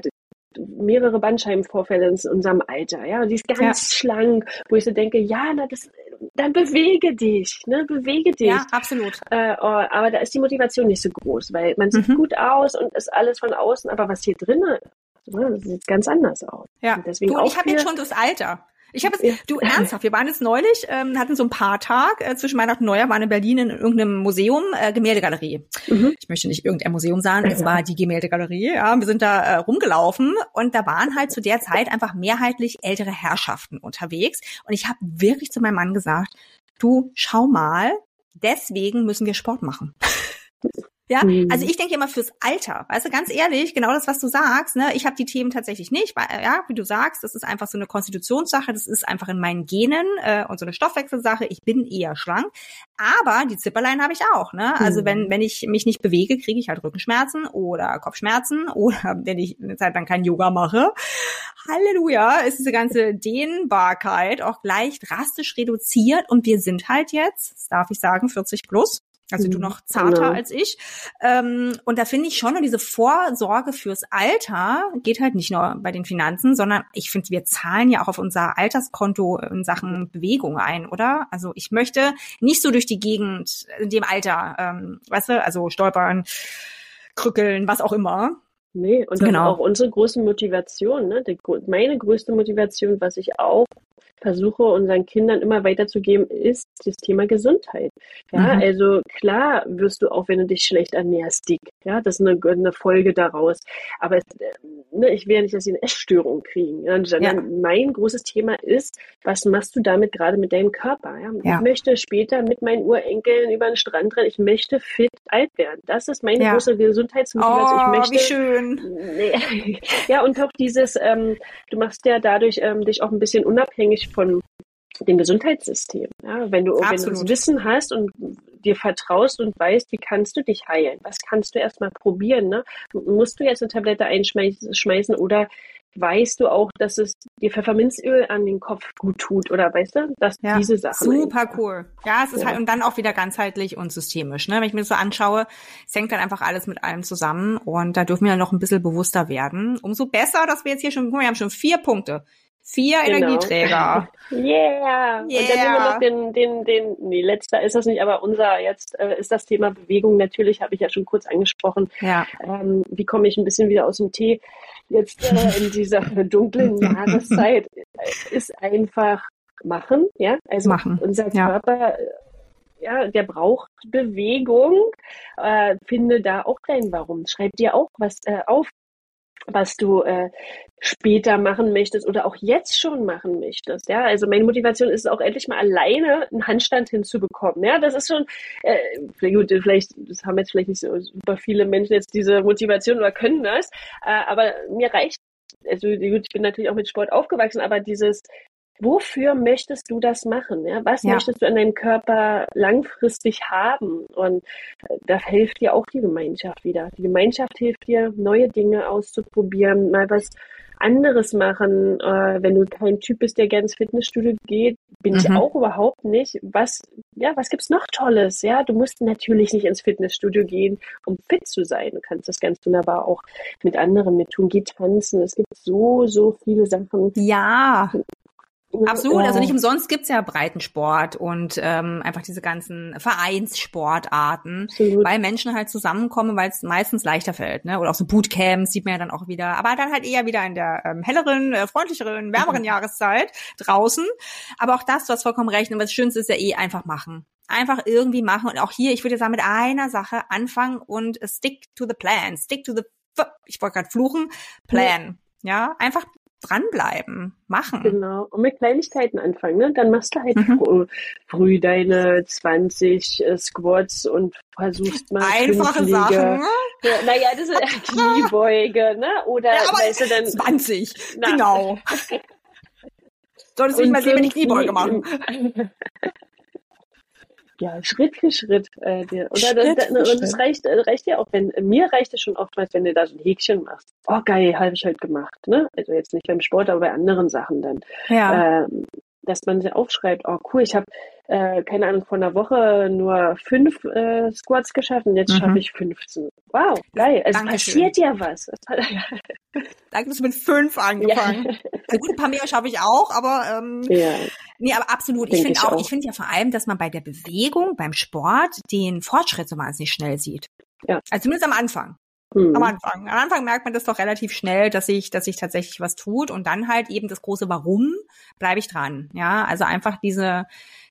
mehrere Bandscheibenvorfälle in unserem Alter, ja, die ist ganz ja. schlank, wo ich so denke, ja, na, das, dann bewege dich, ne, bewege dich. Ja, absolut. Äh, oh, aber da ist die Motivation nicht so groß, weil man sieht mhm. gut aus und ist alles von außen, aber was hier drinnen ne, das sieht ganz anders aus. Ja, deswegen du, ich habe jetzt schon das Alter. Ich habe es, du ernsthaft, wir waren jetzt neulich, ähm, hatten so ein paar Tag äh, zwischen Weihnachten und Neujahr, waren in Berlin in irgendeinem Museum, äh, Gemäldegalerie. Mhm. Ich möchte nicht irgendein Museum sagen, es war die Gemäldegalerie. Ja, wir sind da äh, rumgelaufen und da waren halt zu der Zeit einfach mehrheitlich ältere Herrschaften unterwegs. Und ich habe wirklich zu meinem Mann gesagt, du schau mal, deswegen müssen wir Sport machen. Ja, mhm. also ich denke immer fürs Alter, weißt du, ganz ehrlich, genau das, was du sagst, ne, ich habe die Themen tatsächlich nicht, weil, ja, wie du sagst, das ist einfach so eine Konstitutionssache, das ist einfach in meinen Genen äh, und so eine Stoffwechselsache, ich bin eher schlank, aber die Zipperlein habe ich auch, ne, also mhm. wenn, wenn ich mich nicht bewege, kriege ich halt Rückenschmerzen oder Kopfschmerzen oder wenn ich eine Zeit lang kein Yoga mache, Halleluja, ist diese ganze Dehnbarkeit auch gleich drastisch reduziert und wir sind halt jetzt, das darf ich sagen, 40 plus also du mhm. noch zarter genau. als ich. Ähm, und da finde ich schon, und diese Vorsorge fürs Alter geht halt nicht nur bei den Finanzen, sondern ich finde, wir zahlen ja auch auf unser Alterskonto in Sachen Bewegung ein, oder? Also ich möchte nicht so durch die Gegend in dem Alter, ähm, weißt du, also stolpern, krückeln, was auch immer. Nee, und das genau. ist auch unsere große Motivation, ne? Die, meine größte Motivation, was ich auch versuche unseren Kindern immer weiterzugeben, ist das Thema Gesundheit. Ja, mhm. also klar wirst du auch, wenn du dich schlecht ernährst, dick. Ja, das ist eine, eine Folge daraus. Aber es, ne, ich will ja nicht, dass sie eine Essstörung kriegen. Ja, ja. mein großes Thema ist, was machst du damit gerade mit deinem Körper? Ja? ja? Ich möchte später mit meinen Urenkeln über den Strand rennen. Ich möchte fit alt werden. Das ist meine große Gesundheitsmotivation. Oh, ich möchte, wie schön. Ja, und auch dieses, ähm, du machst ja dadurch ähm, dich auch ein bisschen unabhängig von dem Gesundheitssystem. Ja, wenn du, wenn du das Wissen hast und dir vertraust und weißt, wie kannst du dich heilen? Was kannst du erstmal probieren? Ne? Musst du jetzt eine Tablette einschmeißen oder weißt du auch, dass es dir Pfefferminzöl an den Kopf gut tut oder weißt du, dass ja, diese Sachen. Super cool. Ja, es ist ja. halt und dann auch wieder ganzheitlich und systemisch. Ne? Wenn ich mir das so anschaue, es hängt dann einfach alles mit allem zusammen und da dürfen wir noch ein bisschen bewusster werden. Umso besser, dass wir jetzt hier schon, wir haben schon vier Punkte. Vier genau. Energieträger. Yeah. yeah. Und dann nehmen wir noch den, den, den, nee, letzter ist das nicht, aber unser jetzt äh, ist das Thema Bewegung. Natürlich habe ich ja schon kurz angesprochen. Ja. Ähm, wie komme ich ein bisschen wieder aus dem Tee? Jetzt äh, in dieser dunklen Jahreszeit ist einfach machen, ja. Also machen. unser Körper, ja. Äh, ja, der braucht Bewegung. Äh, finde da auch rein, warum. Schreib dir auch was äh, auf, was du äh, später machen möchtest oder auch jetzt schon machen möchtest. Ja, also meine Motivation ist auch endlich mal alleine einen Handstand hinzubekommen. Ja, das ist schon äh, gut. Vielleicht das haben jetzt vielleicht nicht so super viele Menschen jetzt diese Motivation oder können das, äh, aber mir reicht. Also gut, ich bin natürlich auch mit Sport aufgewachsen, aber dieses wofür möchtest du das machen? Ja? Was ja. möchtest du an deinem Körper langfristig haben? Und äh, da hilft dir auch die Gemeinschaft wieder. Die Gemeinschaft hilft dir, neue Dinge auszuprobieren, mal was anderes machen. Äh, wenn du kein Typ bist, der gerne ins Fitnessstudio geht, bin mhm. ich auch überhaupt nicht. Was, ja, was gibt's noch Tolles? Ja, du musst natürlich nicht ins Fitnessstudio gehen, um fit zu sein. Du kannst das ganz wunderbar auch mit anderen mit tun. Geh tanzen. Es gibt so, so viele Sachen. Ja. Absolut, also nicht umsonst gibt's ja Breitensport und ähm, einfach diese ganzen Vereinssportarten, Absolut. weil Menschen halt zusammenkommen, weil es meistens leichter fällt. Ne? Oder auch so Bootcamps sieht man ja dann auch wieder, aber dann halt eher wieder in der ähm, helleren, äh, freundlicheren, wärmeren mhm. Jahreszeit draußen. Aber auch das, du hast vollkommen recht. Und das Schönste ist ja eh einfach machen. Einfach irgendwie machen. Und auch hier, ich würde sagen, mit einer Sache anfangen und stick to the plan. Stick to the, ich wollte gerade fluchen, plan. Ja, einfach dranbleiben, machen. Genau. Und mit Kleinigkeiten anfangen, ne? Dann machst du halt mhm. früh deine 20 äh, Squats und versuchst mal einfache Sachen. Ja, naja, das ist Kniebeuge, ne? Oder ja, weißt du dann 20. Na. Genau. Solltest du nicht mal sehen, wenn ich Kniebeuge mache. Ja, Schritt für Schritt. Äh, dir. Oder Schritt das, das, und es reicht, äh, reicht ja auch, wenn mir reicht es schon oftmals, wenn du da so ein Häkchen machst. Oh geil, habe ich halt gemacht. Ne? Also jetzt nicht beim Sport, aber bei anderen Sachen dann. Ja. Ähm, dass man sich aufschreibt, oh cool, ich habe, äh, keine Ahnung, vor einer Woche nur fünf äh, Squats geschafft und jetzt mhm. schaffe ich 15. Wow, geil. Es Dankeschön. passiert ja was. Danke, dass du mit fünf angefangen. Ja. Gut, ein paar mehr schaffe ich auch, aber ähm, ja. nee, aber absolut. ich finde auch, auch, ich finde ja vor allem, dass man bei der Bewegung, beim Sport, den Fortschritt so wahnsinnig schnell sieht. Ja. Also zumindest am Anfang. Mhm. Am Anfang. Am Anfang merkt man das doch relativ schnell, dass sich, dass sich tatsächlich was tut und dann halt eben das große Warum bleibe ich dran. Ja, also einfach diese,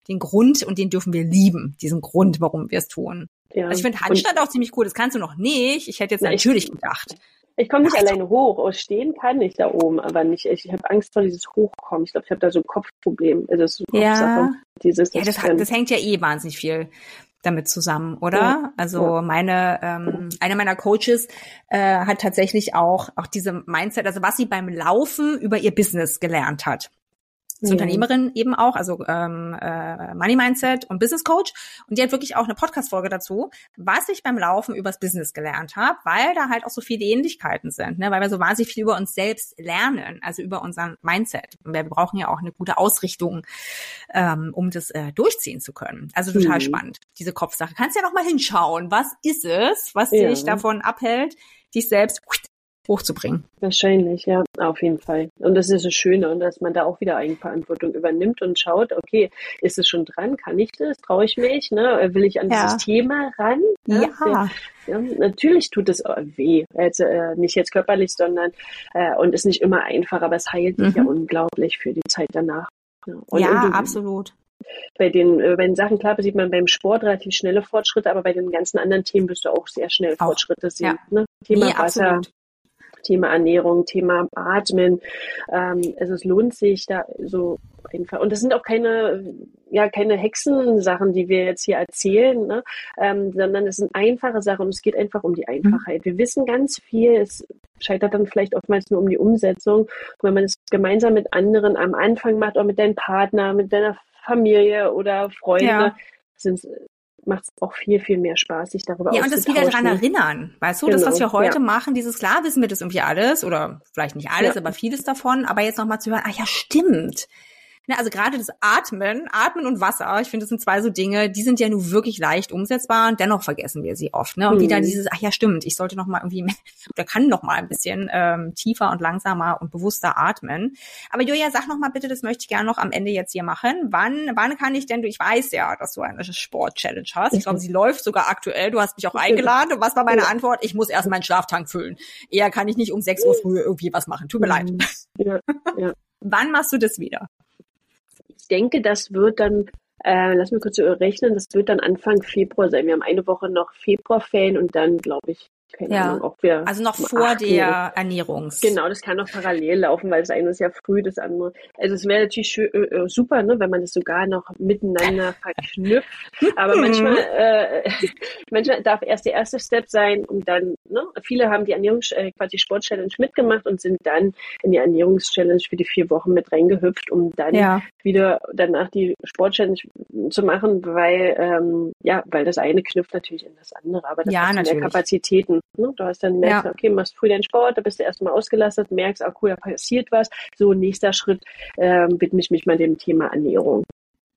den Grund und den dürfen wir lieben, diesen Grund, warum wir es tun. Ja. Also ich finde Handstand und, auch ziemlich cool. Das kannst du noch nicht. Ich hätte jetzt na, natürlich ich, gedacht. Ich komme nicht Ach, alleine hoch. Oh, stehen kann ich da oben, aber nicht. Ich, ich habe Angst vor dieses Hochkommen. Ich glaube, ich habe da so ein Kopfproblem. Also das ist so ja. Dieses, ja, das, das hängt ja eh wahnsinnig viel damit zusammen, oder? Also ja. meine ähm, eine meiner Coaches äh, hat tatsächlich auch auch diese Mindset, also was sie beim Laufen über ihr Business gelernt hat ist Unternehmerin eben auch, also ähm, äh, Money Mindset und Business Coach. Und die hat wirklich auch eine Podcast-Folge dazu, was ich beim Laufen übers Business gelernt habe, weil da halt auch so viele Ähnlichkeiten sind, ne? weil wir so wahnsinnig viel über uns selbst lernen, also über unseren Mindset. Und wir brauchen ja auch eine gute Ausrichtung, ähm, um das äh, durchziehen zu können. Also total mhm. spannend, diese Kopfsache. Kannst ja noch mal hinschauen, was ist es, was ja. dich davon abhält, dich selbst hochzubringen. Wahrscheinlich, ja, auf jeden Fall. Und das ist das Schöne, und dass man da auch wieder Eigenverantwortung übernimmt und schaut, okay, ist es schon dran? Kann ich das? Traue ich mich? Ne? Will ich an ja. dieses Thema ran? Ja. ja. ja natürlich tut es weh. Also, äh, nicht jetzt körperlich, sondern äh, und ist nicht immer einfach, aber es heilt mhm. dich ja unglaublich für die Zeit danach. Ja, und, ja und, absolut. Bei den, äh, bei den Sachen, klar, sieht man beim Sport relativ schnelle Fortschritte, aber bei den ganzen anderen Themen wirst du auch sehr schnell auch. Fortschritte sehen. Ja. Ne? Thema nee, Wasser, absolut. Thema Ernährung, Thema Atmen. Ähm, also es lohnt sich da so einfach. Und das sind auch keine, ja, keine Hexensachen, die wir jetzt hier erzählen, ne? ähm, sondern es sind einfache Sachen und es geht einfach um die mhm. Einfachheit. Wir wissen ganz viel, es scheitert dann vielleicht oftmals nur um die Umsetzung. Und wenn man es gemeinsam mit anderen am Anfang macht, auch mit deinem Partner, mit deiner Familie oder Freunde, ja. sind macht es auch viel, viel mehr Spaß, sich darüber Ja, und das wieder daran erinnern. Weißt du, genau, das, was genau, wir heute ja. machen, dieses klar wissen wir das irgendwie alles oder vielleicht nicht alles, ja. aber vieles davon, aber jetzt nochmal zu hören, ah ja, stimmt. Ne, also gerade das Atmen, Atmen und Wasser, ich finde, das sind zwei so Dinge, die sind ja nur wirklich leicht umsetzbar und dennoch vergessen wir sie oft. Ne? Und mhm. wieder dieses, ach ja, stimmt, ich sollte noch mal irgendwie, oder kann noch mal ein bisschen ähm, tiefer und langsamer und bewusster atmen. Aber Julia, sag noch mal bitte, das möchte ich gerne noch am Ende jetzt hier machen. Wann, wann kann ich denn, ich weiß ja, dass du eine Sport-Challenge hast. Ich glaube, sie läuft sogar aktuell. Du hast mich auch eingeladen. Und was war meine Antwort? Ich muss erst meinen Schlaftank füllen. Eher kann ich nicht um 6 Uhr früh irgendwie was machen. Tut mir leid. Ja, ja. Wann machst du das wieder? Denke, das wird dann, äh, lass mich kurz rechnen, das wird dann Anfang Februar sein. Wir haben eine Woche noch Februarferien und dann, glaube ich, keine ja. Ahnung, ob wir. Also noch vor der Ernährungs. Genau, das kann noch parallel laufen, weil das eine ist ja früh, das andere. Also es wäre natürlich schön, äh, äh, super, ne, wenn man das sogar noch miteinander verknüpft. Aber manchmal, äh, manchmal darf erst der erste Step sein und dann, ne, viele haben die Ernährungs, äh, quasi Sport-Challenge mitgemacht und sind dann in die Ernährungs-Challenge für die vier Wochen mit reingehüpft, um dann ja. wieder danach die Sport-Challenge zu machen, weil, ähm, ja, weil das eine knüpft natürlich in das andere, aber das ja, hat mehr Kapazitäten. Ne? Du hast dann merkst, ja. okay, machst früh deinen Sport, da bist du erstmal ausgelastet, merkst, ah cool, da passiert was. So, nächster Schritt ähm, widme ich mich mal dem Thema Ernährung.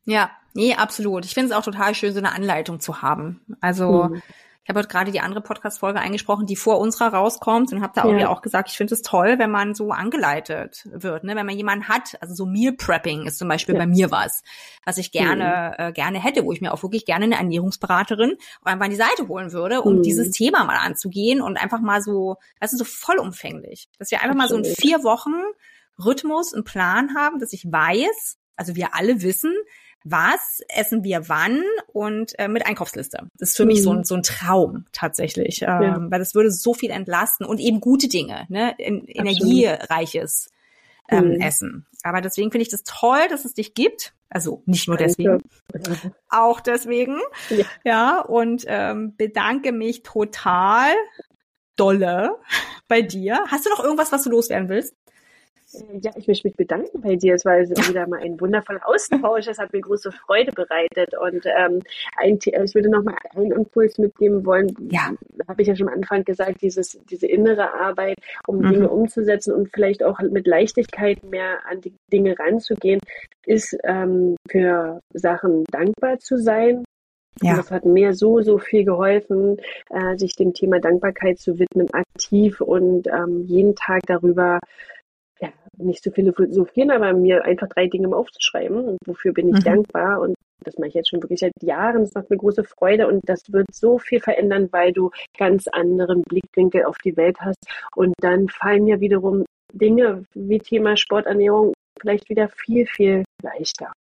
Ja, nee, absolut. Ich finde es auch total schön, so eine Anleitung zu haben. Also mhm. Ich habe heute gerade die andere Podcast-Folge eingesprochen, die vor unserer rauskommt und habe da auch ja. auch gesagt, ich finde es toll, wenn man so angeleitet wird, ne? wenn man jemanden hat. Also so Meal Prepping ist zum Beispiel ja. bei mir was, was ich gerne mhm. äh, gerne hätte, wo ich mir auch wirklich gerne eine Ernährungsberaterin einfach an die Seite holen würde, um mhm. dieses Thema mal anzugehen und einfach mal so, das ist so vollumfänglich, dass wir einfach Absolut. mal so in vier Wochen Rhythmus, einen Plan haben, dass ich weiß, also wir alle wissen, was essen wir wann und äh, mit Einkaufsliste. Das ist für mhm. mich so ein, mhm. so ein Traum tatsächlich, ähm, ja. weil das würde so viel entlasten und eben gute Dinge, ne? In, energiereiches ähm, mhm. Essen. Aber deswegen finde ich das toll, dass es dich gibt. Also nicht nur deswegen, Danke. auch deswegen. Ja, ja und ähm, bedanke mich total dolle bei dir. Hast du noch irgendwas, was du loswerden willst? Ja, ich möchte mich bedanken bei dir. Es war wieder mal ein wundervoller Austausch. Es hat mir große Freude bereitet. Und ähm, ein, ich würde noch mal einen Impuls mitgeben wollen. Ja. Habe ich ja schon am Anfang gesagt, dieses, diese innere Arbeit, um mhm. Dinge umzusetzen und vielleicht auch mit Leichtigkeit mehr an die Dinge ranzugehen, ist ähm, für Sachen dankbar zu sein, ja. Das hat mir so, so viel geholfen, äh, sich dem Thema Dankbarkeit zu widmen, aktiv und ähm, jeden Tag darüber nicht so philosophieren, aber mir einfach drei Dinge mal aufzuschreiben. Wofür bin ich mhm. dankbar? Und das mache ich jetzt schon wirklich seit Jahren. Das macht mir große Freude und das wird so viel verändern, weil du ganz anderen Blickwinkel auf die Welt hast. Und dann fallen mir wiederum Dinge wie Thema Sporternährung vielleicht wieder viel, viel leichter.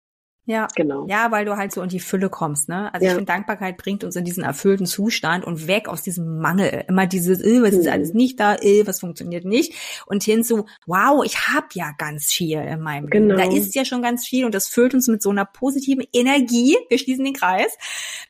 Ja, genau. Ja, weil du halt so in die Fülle kommst, ne? Also ja. ich finde, Dankbarkeit bringt uns in diesen erfüllten Zustand und weg aus diesem Mangel. Immer dieses, äh, was ist mhm. alles nicht da, äh, was funktioniert nicht. Und hin zu, wow, ich habe ja ganz viel in meinem genau. Leben. Da ist ja schon ganz viel und das füllt uns mit so einer positiven Energie. Wir schließen den Kreis.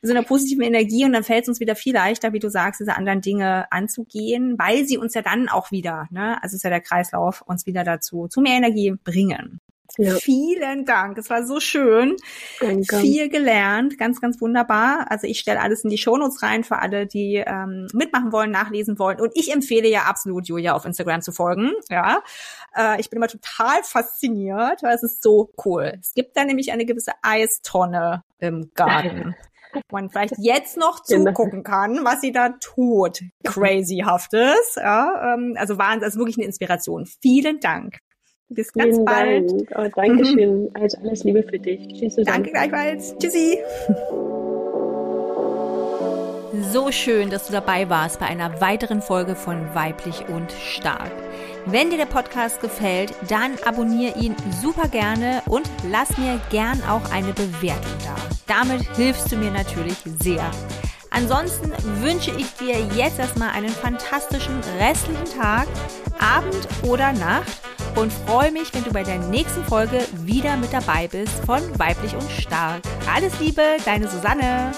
Mit so einer positiven Energie und dann fällt es uns wieder viel leichter, wie du sagst, diese anderen Dinge anzugehen, weil sie uns ja dann auch wieder, ne? Also ist ja der Kreislauf, uns wieder dazu, zu mehr Energie bringen. Ja. Vielen Dank. Es war so schön. Danke. Viel gelernt. Ganz, ganz wunderbar. Also ich stelle alles in die Shownotes rein für alle, die ähm, mitmachen wollen, nachlesen wollen. Und ich empfehle ja absolut, Julia auf Instagram zu folgen. Ja, äh, Ich bin immer total fasziniert, weil es ist so cool. Es gibt da nämlich eine gewisse Eistonne im Garten. wo man vielleicht jetzt noch genau. zugucken kann, was sie da tut. Crazyhaftes. Ja, ähm, also Wahnsinn, also wirklich eine Inspiration. Vielen Dank. Bis ganz Vielen bald. Dank. Oh, Dankeschön. Also alles Liebe für dich. Tschüss, Danke gleichfalls. Tschüssi. So schön, dass du dabei warst bei einer weiteren Folge von Weiblich und Stark. Wenn dir der Podcast gefällt, dann abonniere ihn super gerne und lass mir gern auch eine Bewertung da. Damit hilfst du mir natürlich sehr. Ansonsten wünsche ich dir jetzt erstmal einen fantastischen restlichen Tag, Abend oder Nacht und freue mich, wenn du bei der nächsten Folge wieder mit dabei bist von Weiblich und Stark. Alles Liebe, deine Susanne.